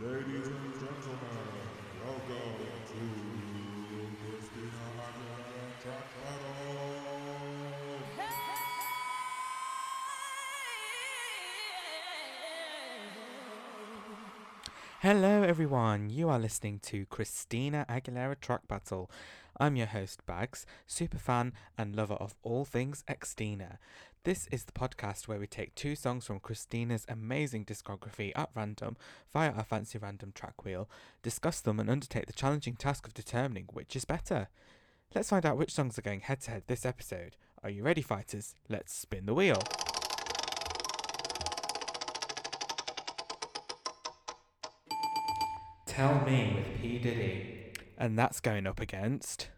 Ladies and gentlemen, welcome to Christina Aguilera Track Battle. Hello, everyone. You are listening to Christina Aguilera Track Battle. I'm your host, Bags, super fan and lover of all things Xtina. This is the podcast where we take two songs from Christina's amazing discography at random via our fancy random track wheel, discuss them, and undertake the challenging task of determining which is better. Let's find out which songs are going head to head this episode. Are you ready, fighters? Let's spin the wheel. Tell Me with P. Diddy. And that's going up against.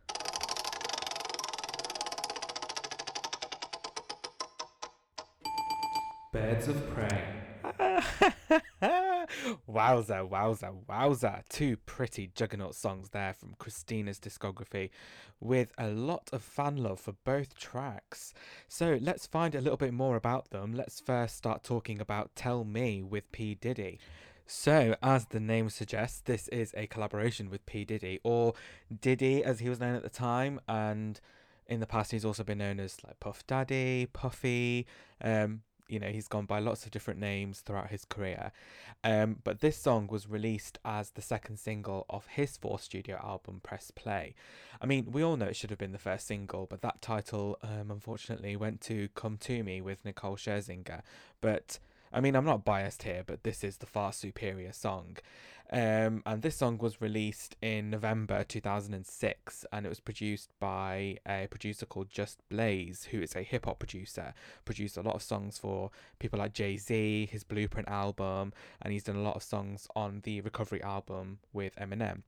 Birds of Prey. wowza, wowza, wowza. Two pretty juggernaut songs there from Christina's discography with a lot of fan love for both tracks. So let's find a little bit more about them. Let's first start talking about Tell Me with P. Diddy. So, as the name suggests, this is a collaboration with P. Diddy, or Diddy as he was known at the time, and in the past he's also been known as like Puff Daddy, Puffy. Um, you know, he's gone by lots of different names throughout his career. Um, but this song was released as the second single of his fourth studio album, Press Play. I mean, we all know it should have been the first single, but that title, um, unfortunately, went to Come To Me with Nicole Scherzinger. But I mean, I'm not biased here, but this is the far superior song. Um, and this song was released in November 2006 and it was produced by a producer called Just Blaze, who is a hip hop producer. Produced a lot of songs for people like Jay Z, his Blueprint album, and he's done a lot of songs on the Recovery album with Eminem.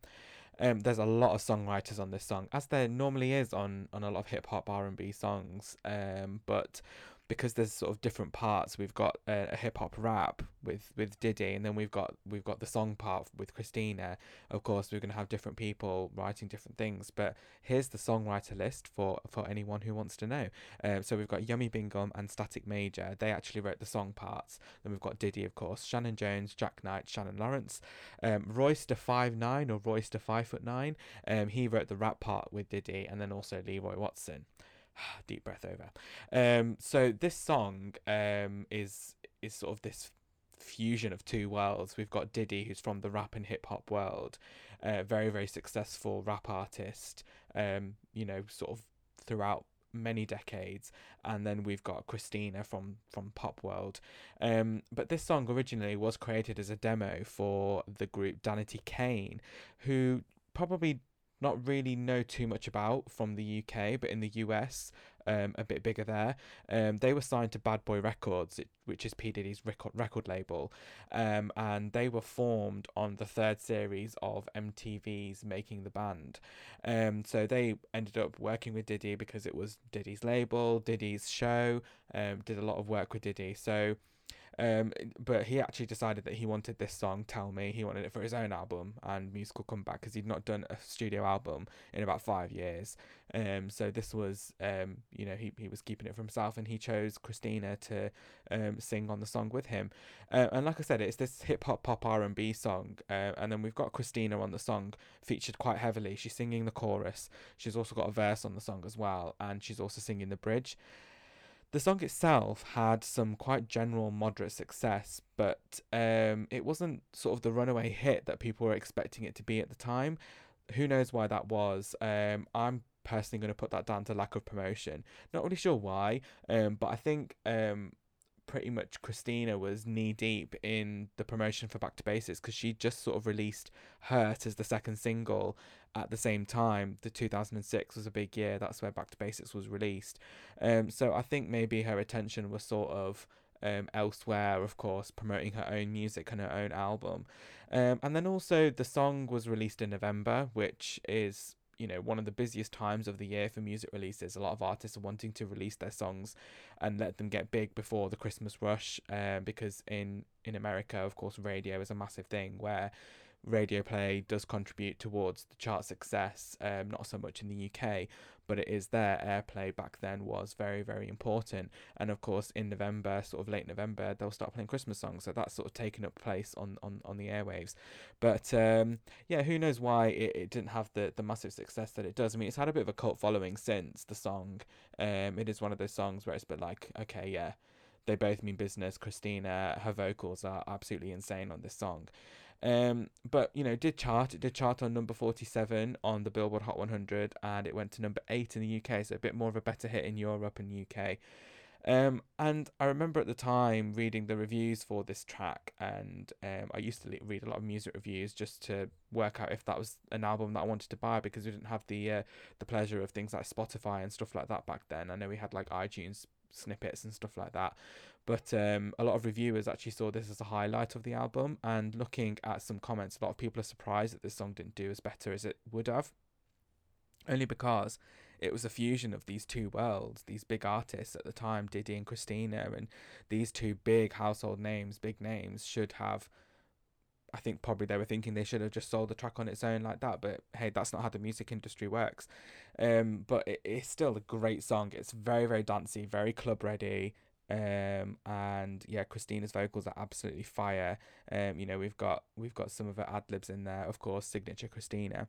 Um, there's a lot of songwriters on this song, as there normally is on, on a lot of hip hop R and B songs. Um, but because there's sort of different parts. We've got a, a hip hop rap with with Diddy, and then we've got we've got the song part with Christina. Of course, we're to have different people writing different things. But here's the songwriter list for for anyone who wants to know. Um, so we've got Yummy Bingham and Static Major. They actually wrote the song parts. Then we've got Diddy, of course, Shannon Jones, Jack Knight, Shannon Lawrence, um, to Five Nine or to Five Foot Nine. Um, he wrote the rap part with Diddy, and then also Leroy Watson. deep breath over. Um, so this song um, is is sort of this fusion of two worlds. We've got Diddy, who's from the rap and hip hop world, uh, very very successful rap artist. Um, you know, sort of throughout many decades and then we've got Christina from from pop world um but this song originally was created as a demo for the group Danity Kane who probably not really know too much about from the UK, but in the US, um, a bit bigger there. Um, they were signed to Bad Boy Records, which is P Diddy's record record label, um, and they were formed on the third series of MTV's Making the Band. Um, so they ended up working with Diddy because it was Diddy's label, Diddy's show. Um, did a lot of work with Diddy, so. Um, but he actually decided that he wanted this song, Tell Me, he wanted it for his own album and musical comeback because he'd not done a studio album in about five years. Um, so this was, um, you know, he, he was keeping it for himself and he chose Christina to um, sing on the song with him. Uh, and like I said, it's this hip hop pop R&B song. Uh, and then we've got Christina on the song featured quite heavily. She's singing the chorus. She's also got a verse on the song as well. And she's also singing the bridge. The song itself had some quite general moderate success, but um, it wasn't sort of the runaway hit that people were expecting it to be at the time. Who knows why that was? Um, I'm personally going to put that down to lack of promotion. Not really sure why, um, but I think um, pretty much Christina was knee deep in the promotion for Back to Basics because she just sort of released Hurt as the second single at the same time. The 2006 was a big year. That's where Back to Basics was released. Um, so I think maybe her attention was sort of um, elsewhere, of course, promoting her own music and her own album. Um, and then also the song was released in November, which is you know one of the busiest times of the year for music releases. A lot of artists are wanting to release their songs and let them get big before the Christmas rush, um, because in in America, of course, radio is a massive thing where radio play does contribute towards the chart success, um, not so much in the UK, but it is there. Airplay back then was very, very important. And of course, in November, sort of late November, they'll start playing Christmas songs. So that's sort of taken up place on, on, on the airwaves. But um, yeah, who knows why it, it didn't have the, the massive success that it does. I mean, it's had a bit of a cult following since the song. Um, it is one of those songs where it's been like, okay, yeah, they both mean business. Christina, her vocals are absolutely insane on this song. Um, but you know, did chart. It did chart on number forty-seven on the Billboard Hot 100, and it went to number eight in the UK. So a bit more of a better hit in Europe and UK. Um, and I remember at the time reading the reviews for this track, and um, I used to read a lot of music reviews just to work out if that was an album that I wanted to buy because we didn't have the uh, the pleasure of things like Spotify and stuff like that back then. I know we had like iTunes snippets and stuff like that. But um, a lot of reviewers actually saw this as a highlight of the album. And looking at some comments, a lot of people are surprised that this song didn't do as better as it would have. Only because it was a fusion of these two worlds, these big artists at the time, Diddy and Christina, and these two big household names, big names, should have. I think probably they were thinking they should have just sold the track on its own like that, but hey, that's not how the music industry works. Um, but it, it's still a great song. It's very, very dancey, very club ready. Um, and yeah, Christina's vocals are absolutely fire. Um, you know, we've got we've got some of her ad libs in there, of course, signature Christina.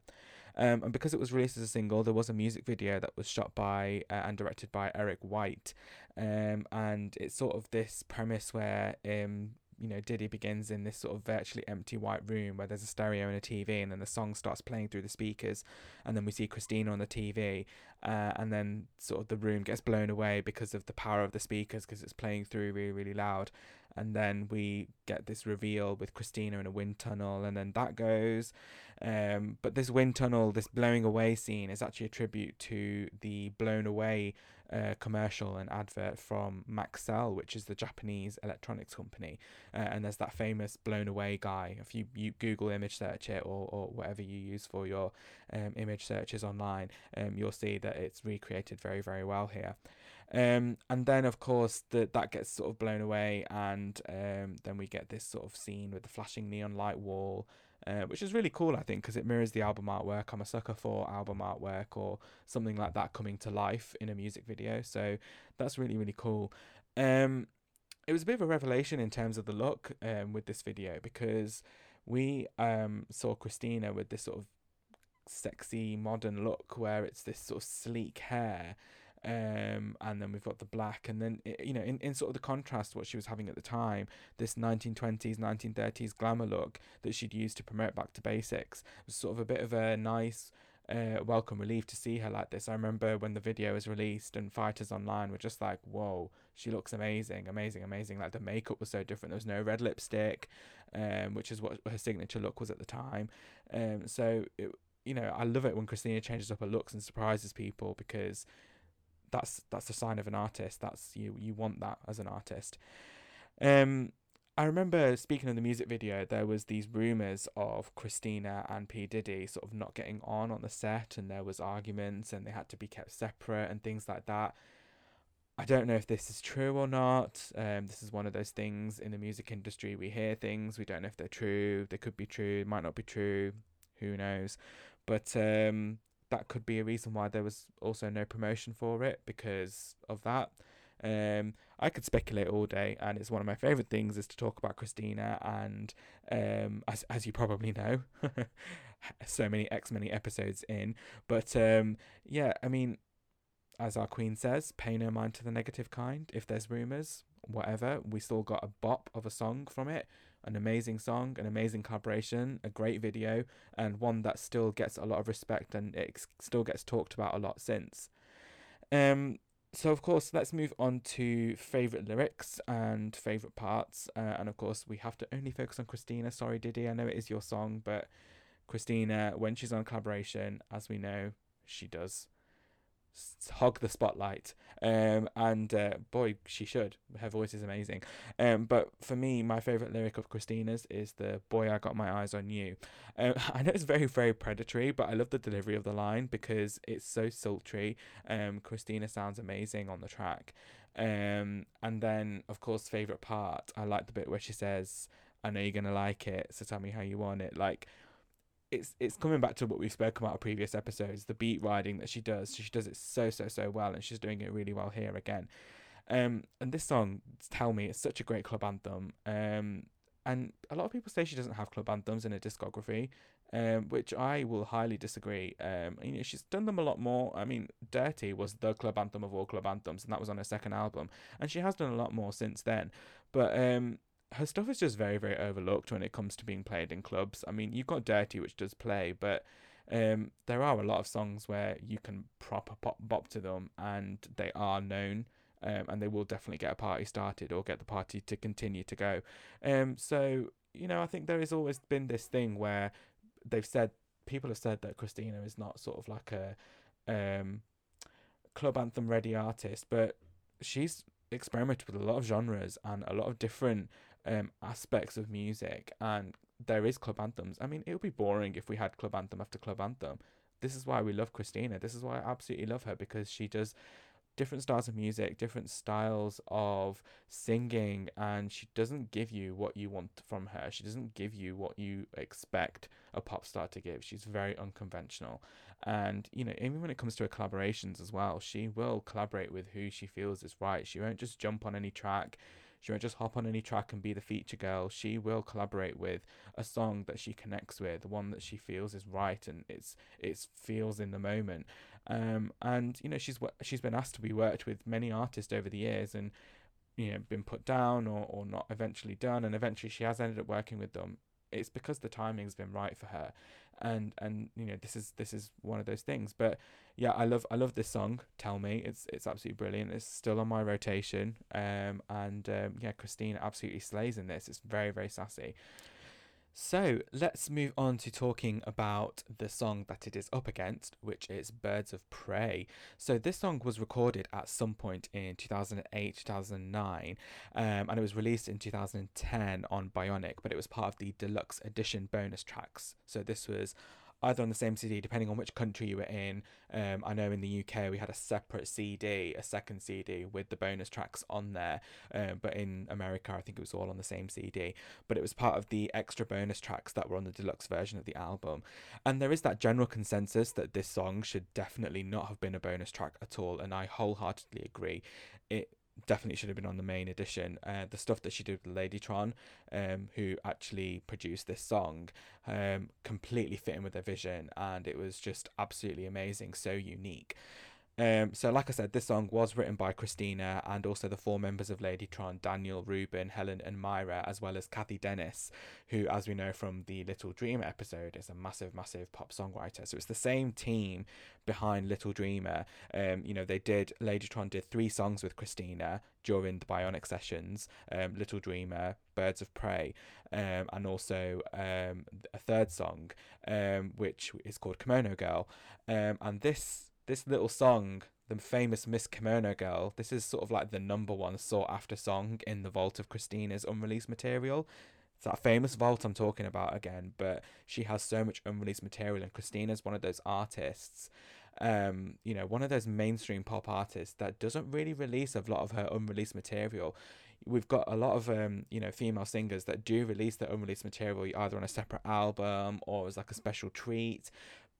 Um, and because it was released as a single, there was a music video that was shot by uh, and directed by Erik White. Um, and it's sort of this premise where um, you know, Diddy begins in this sort of virtually empty white room where there's a stereo and a TV, and then the song starts playing through the speakers, and then we see Christina on the TV, uh, and then sort of the room gets blown away because of the power of the speakers because it's playing through really, really loud, and then we get this reveal with Christina in a wind tunnel, and then that goes. Um, but this wind tunnel, this blowing away scene, is actually a tribute to the blown away commercial and advert from Maxell, which is the Japanese electronics company. Uh, and there's that famous blown away guy. If you, you Google image search it or, or whatever you use for your um, image searches online, um, you'll see that it's recreated very, very well here. Um, and then of course the, that gets sort of blown away, and um, then we get this sort of scene with the flashing neon light wall, uh, which is really cool, I think, because it mirrors the album artwork. I'm a sucker for album artwork or something like that coming to life in a music video, so that's really really cool. Um, it was a bit of a revelation in terms of the look um, with this video because we um, saw Christina with this sort of sexy modern look where it's this sort of sleek hair um, and then we've got the black, and then you know, in, in sort of the contrast what she was having at the time, this 1920s, 1930s glamour look that she'd used to promote back to basics was sort of a bit of a nice. Uh, welcome relief to see her like this. I remember when the video was released and fighters online were just like, "Whoa, she looks amazing, amazing, amazing!" Like the makeup was so different. There was no red lipstick, um, which is what her signature look was at the time. Um, so it, you know, I love it when Christina changes up her looks and surprises people because that's that's a sign of an artist. That's you you want that as an artist. Um, I remember speaking of the music video, there was these rumors of Christina and P Diddy sort of not getting on on the set, and there was arguments, and they had to be kept separate and things like that. I don't know if this is true or not. Um, this is one of those things in the music industry. We hear things, we don't know if they're true. They could be true, might not be true. Who knows? But um, that could be a reason why there was also no promotion for it because of that. Um, I could speculate all day, and it's one of my favorite things is to talk about Christina. And um, as as you probably know, so many X many episodes in, but um, yeah, I mean, as our queen says, pay no mind to the negative kind. If there's rumors, whatever, we still got a bop of a song from it an amazing song, an amazing collaboration, a great video, and one that still gets a lot of respect and it still gets talked about a lot since. Um, so of course, let's move on to favorite lyrics and favorite parts, uh, and of course, we have to only focus on Christina. Sorry, Diddy, I know it is your song, but Christina, when she's on collaboration, as we know, she does hog the spotlight. Um, and uh, boy, she should. Her voice is amazing. Um, but for me, my favorite lyric of Christina's is the "Boy, I got my eyes on you." Um, I know it's very, very predatory, but I love the delivery of the line because it's so sultry. Um, Christina sounds amazing on the track. Um, and then of course, favorite part. I like the bit where she says, "I know you're gonna like it, so tell me how you want it." Like it's it's coming back to what we've spoken about in previous episodes, the beat riding that she does. She does it so so so well, and she's doing it really well here again. Um, and this song, "Tell Me," it's such a great club anthem. Um, and a lot of people say she doesn't have club anthems in her discography, um, which I will highly disagree. Um, you know, she's done them a lot more. I mean, "Dirty" was the club anthem of all club anthems, and that was on her second album, and she has done a lot more since then. But um, her stuff is just very very overlooked when it comes to being played in clubs. I mean, you've got "Dirty," which does play, but um, there are a lot of songs where you can proper pop bop to them, and they are known um, and they will definitely get a party started or get the party to continue to go. Um, so you know, I think there has always been this thing where they've said people have said that Christina is not sort of like a um, club anthem ready artist, but she's experimented with a lot of genres and a lot of different um, aspects of music, and there is club anthems. I mean, it would be boring if we had club anthem after club anthem. This is why we love Christina. This is why I absolutely love her because she does different styles of music, different styles of singing, and she doesn't give you what you want from her. She doesn't give you what you expect a pop star to give. She's very unconventional. And, you know, even when it comes to her collaborations as well, she will collaborate with who she feels is right. She won't just jump on any track. She won't just hop on any track and be the feature girl. She will collaborate with a song that she connects with, the one that she feels is right and it's it's feels in the moment. Um, and you know she's she's been asked to be worked with many artists over the years and you know been put down or, or not eventually done and eventually she has ended up working with them it's because the timing's been right for her and and you know this is this is one of those things. But yeah i love i love this song tell me. It's it's absolutely brilliant. It's still on my rotation. Um and um, yeah christine absolutely slays in this. It's very very sassy so let's move on to talking about the song that it is up against, which is Birds of Prey. So this song was recorded at some point in 2008, 2009, um, and it was released in 2010 on Bionic, but it was part of the deluxe edition bonus tracks. So this was either on the same CD, depending on which country you were in. Um, I know in the UK we had a separate CD, a second CD with the bonus tracks on there, um, but in America I think it was all on the same CD. But it was part of the extra bonus tracks that were on the deluxe version of the album. And there is that general consensus that this song should definitely not have been a bonus track at all, and I wholeheartedly agree. It definitely should have been on the main edition. Uh, the stuff that she did with Ladytron, um, who actually produced this song, um, completely fit in with their vision, and it was just absolutely amazing, so unique. Um, so, like I said, this song was written by Christina and also the four members of Ladytron Daniel, Reuben, Helen, and Myra, as well as Cathy Dennis, who, as we know from the Little Dreamer episode, is a massive, massive pop songwriter. So, it's the same team behind Little Dreamer. Um, you know, they did, Ladytron did three songs with Christina during the Bionic sessions um, Little Dreamer, Birds of Prey, um, and also um, a third song, um, which is called Kimono Girl. Um, and this this little song, the famous Miss Kimono Girl, this is sort of like the number one sought after song in the vault of Christina's unreleased material. It's that famous vault I'm talking about again, but she has so much unreleased material, and Christina's one of those artists, um, you know, one of those mainstream pop artists that doesn't really release a lot of her unreleased material. We've got a lot of um, you know, female singers that do release their unreleased material either on a separate album or as like a special treat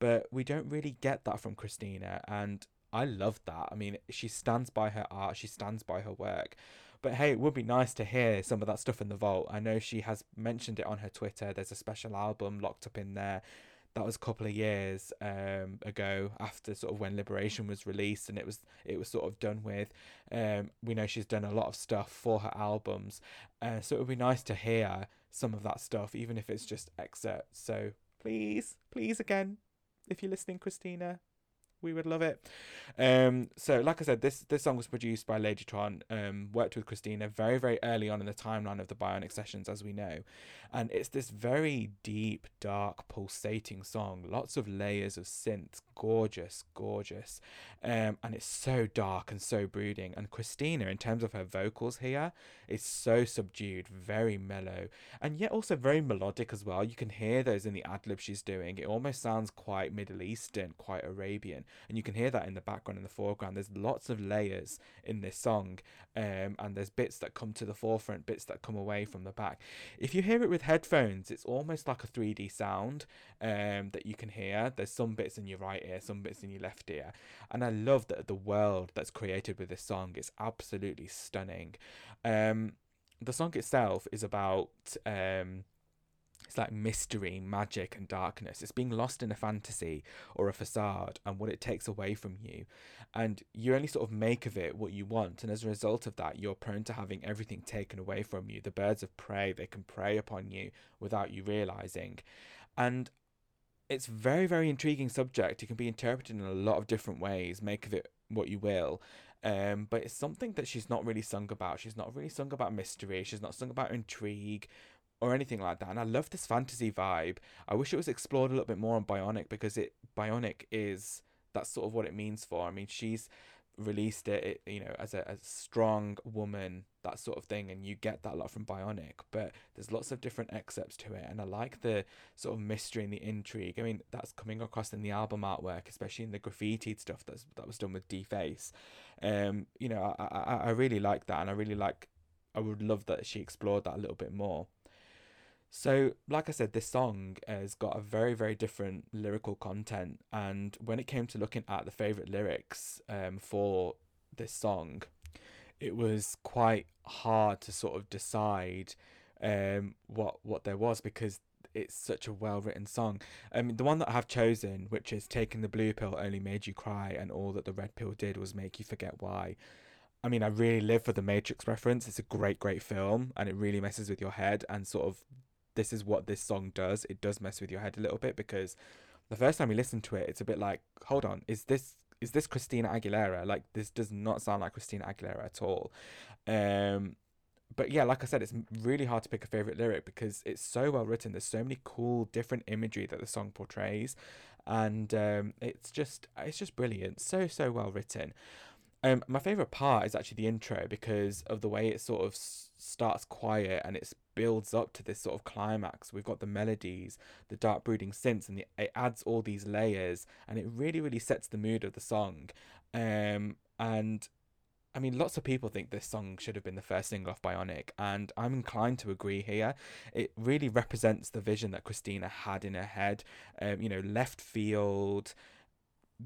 but we don't really get that from Christina, and I love that. I mean, she stands by her art, she stands by her work. But hey, it would be nice to hear some of that stuff in the vault. I know she has mentioned it on her Twitter. There's a special album locked up in there. That was a couple of years um, ago, after sort of when Liberation was released, and it was it was sort of done with. Um, we know she's done a lot of stuff for her albums, uh, so it would be nice to hear some of that stuff, even if it's just excerpts. So please, please again, if you're listening, Christina. We would love it. Um, so, like I said, this this song was produced by Ladytron, um, worked with Christina very, very early on in the timeline of the Bionic sessions, as we know. And it's this very deep, dark, pulsating song. Lots of layers of synth, gorgeous, gorgeous. Um, and it's so dark and so brooding. And Christina, in terms of her vocals here, is so subdued, very mellow, and yet also very melodic as well. You can hear those in the ad lib she's doing. It almost sounds quite Middle Eastern, quite Arabian. And you can hear that in the background in the foreground. There's lots of layers in this song um, and there's bits that come to the forefront bits that come away from the back. If you hear it with headphones it's almost like a 3d sound um, that you can hear. There's some bits in your right ear some bits in your left ear. And i love that the world that's created with this song is absolutely stunning. Um, the song itself is about um, it's like mystery, magic, and darkness. It's being lost in a fantasy or a facade and what it takes away from you. And you only sort of make of it what you want. And as a result of that, you're prone to having everything taken away from you. The birds of prey, they can prey upon you without you realizing. And it's very, very intriguing subject. It can be interpreted in a lot of different ways. Make of it what you will. Um, but it's something that she's not really sung about. She's not really sung about mystery. She's not sung about intrigue or anything like that. And I love this fantasy vibe. I wish it was explored a little bit more on Bionic because it Bionic is that's sort of what it means for. I mean, she's released it, it you know, as a, a strong woman, that sort of thing, and you get that a lot from Bionic. But there's lots of different excerpts to it, and I like the sort of mystery and the intrigue. I mean, that's coming across in the album artwork, especially in the graffitied stuff that's that was done with Deface. Um, you know, I, I I really like that, and I really like. I would love that she explored that a little bit more. So, like I said, this song has got a very, very different lyrical content. And when it came to looking at the favourite lyrics um, for this song, it was quite hard to sort of decide um, what what there was because it's such a well written song. Um, the one that I have chosen, which is "Taking the Blue Pill Only Made You Cry," and all that the red pill did was make you forget why. I mean, I really live for the Matrix reference. It's a great, great film, and it really messes with your head and sort of this is what this song does. It does mess with your head a little bit because the first time you listen to it, it's a bit like, hold on, is this is this Christina Aguilera? Like this does not sound like Christina Aguilera at all. Um, but yeah, like I said, it's really hard to pick a favorite lyric because it's so well written. There's so many cool different imagery that the song portrays, and um, it's just it's just brilliant. So so well written. Um, my favorite part is actually the intro because of the way it sort of starts quiet and it builds up to this sort of climax. We've got the melodies, the dark brooding synths, and the, it adds all these layers, and it really, really sets the mood of the song. Um, and I mean, lots of people think this song should have been the first single off Bionic, and I'm inclined to agree here. It really represents the vision that Christina had in her head. Um, you know, left field,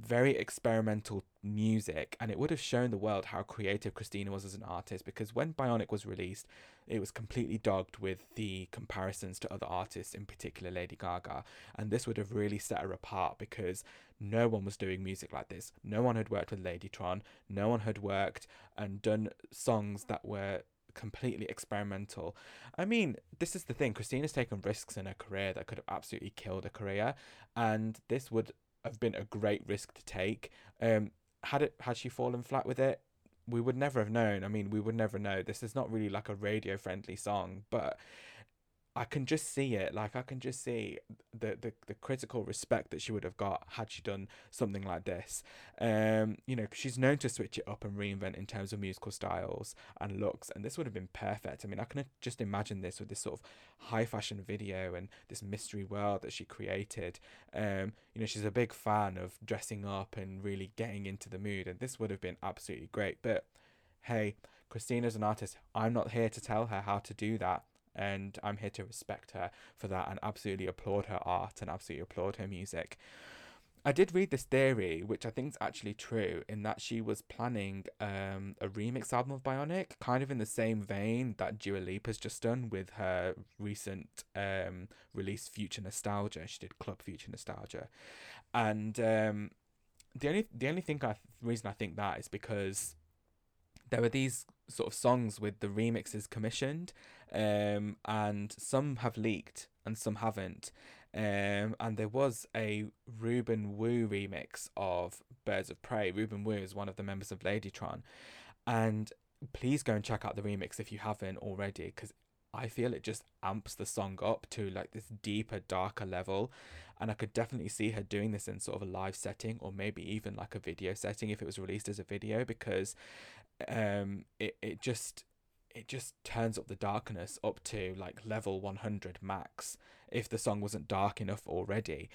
very experimental music and it would have shown the world how creative Christina was as an artist because when Bionic was released it was completely dogged with the comparisons to other artists in particular Lady Gaga and this would have really set her apart because no one was doing music like this no one had worked with Ladytron no one had worked and done songs that were completely experimental. I mean, this is the thing. Christina's taken risks in her career that could have absolutely killed her career, and this would have been a great risk to take. Um, had it had she fallen flat with it, we would never have known. I mean, we would never know. This is not really like a radio friendly song, but I can just see it. Like I can just see the, the the critical respect that she would have got had she done something like this. Um, you know, she's known to switch it up and reinvent in terms of musical styles and looks, and this would have been perfect. I mean, I can just imagine this with this sort of high fashion video and this mystery world that she created. Um, you know, she's a big fan of dressing up and really getting into the mood, and this would have been absolutely great. But hey, Christina's an artist. I'm not here to tell her how to do that and I'm here to respect her for that and absolutely applaud her art and absolutely applaud her music. I did read this theory, which I think is actually true, in that she was planning um, a remix album of Bionic, kind of in the same vein that Dua has just done with her recent um, release, Future Nostalgia. She did Club Future Nostalgia, and um, the only the only thing I reason I think that is because there were these sort of songs with the remixes commissioned, um, and some have leaked and some haven't. Um, and there was a Reuben Wu remix of Birds of Prey. Reuben Wu is one of the members of Ladytron, and please go and check out the remix if you haven't already, because I feel it just amps the song up to like this deeper, darker level. And I could definitely see her doing this in sort of a live setting or maybe even like a video setting if it was released as a video because um it, it just it just turns up the darkness up to like level 100 max if the song wasn't dark enough already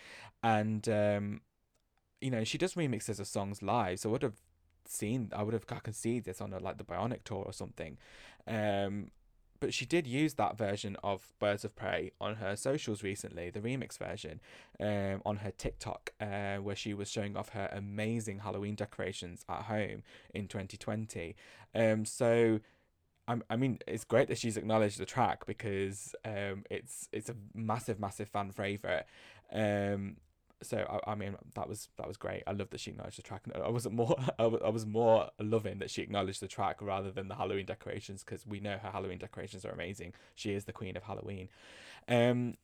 and um you know, she does remixes of songs live, so I would have seen, I would have, I can see this on a, like the Bionic tour or something. Um, but she did use that version of Birds of Prey on her socials recently, the remix version, um, on her TikTok, uh, where she was showing off her amazing Halloween decorations at home in 2020. Um, so. I mean, it's great that she's acknowledged the track because um, it's it's a massive, massive fan favorite. Um, so I, I mean that was that was great. I love that she acknowledged the track. I wasn't more I was more loving that she acknowledged the track rather than the Halloween decorations because we know her Halloween decorations are amazing. She is the queen of Halloween. Um,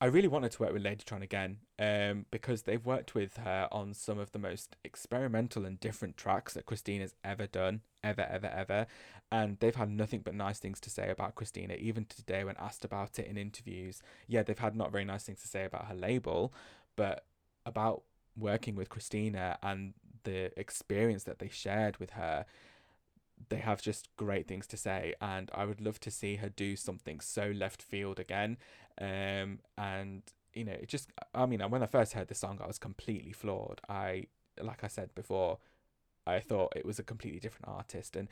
I really wanted to work with Ladytron again um, because they've worked with her on some of the most experimental and different tracks that Christina's ever done, ever, ever, ever. And they've had nothing but nice things to say about Christina, even today when asked about it in interviews. Yeah, they've had not very nice things to say about her label, but about working with Christina and the experience that they shared with her, they have just great things to say. And I would love to see her do something so left field again. Um, and you know, it just, I mean, when I first heard the song, I was completely floored. I, like I said before, I thought it was a completely different artist. And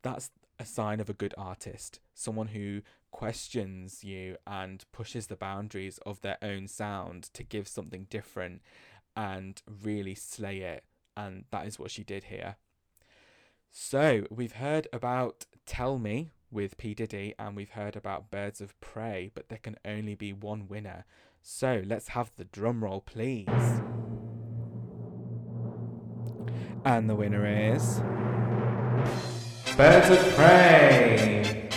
that's a sign of a good artist someone who questions you and pushes the boundaries of their own sound to give something different and really slay it and that is what she did here. So we've heard about tell me with p. Diddy and we've heard about birds of prey but there can only be one winner. So let's have the drum roll please. And the winner is Birds of Prey.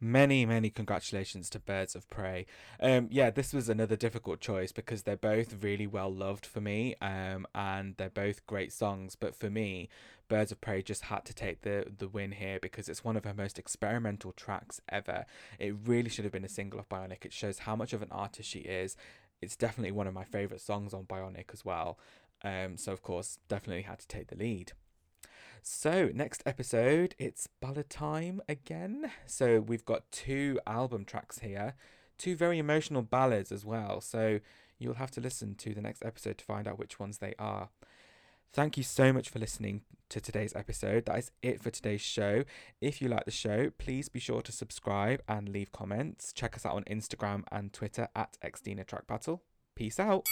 Many, many congratulations to Birds of Prey. Um, yeah, this was another difficult choice because they're both really well loved for me, um, and they're both great songs. But for me, Birds of Prey just had to take the the win here because it's one of her most experimental tracks ever. It really should have been a single of Bionic. It shows how much of an artist she is. It's definitely one of my favorite songs on Bionic as well. Um, so of course, definitely had to take the lead. So, next episode, it's ballad time again. So, we've got two album tracks here, two very emotional ballads as well. So, you'll have to listen to the next episode to find out which ones they are. Thank you so much for listening to today's episode. That is it for today's show. If you like the show, please be sure to subscribe and leave comments. Check us out on Instagram and Twitter at Xtina Track Battle. Peace out.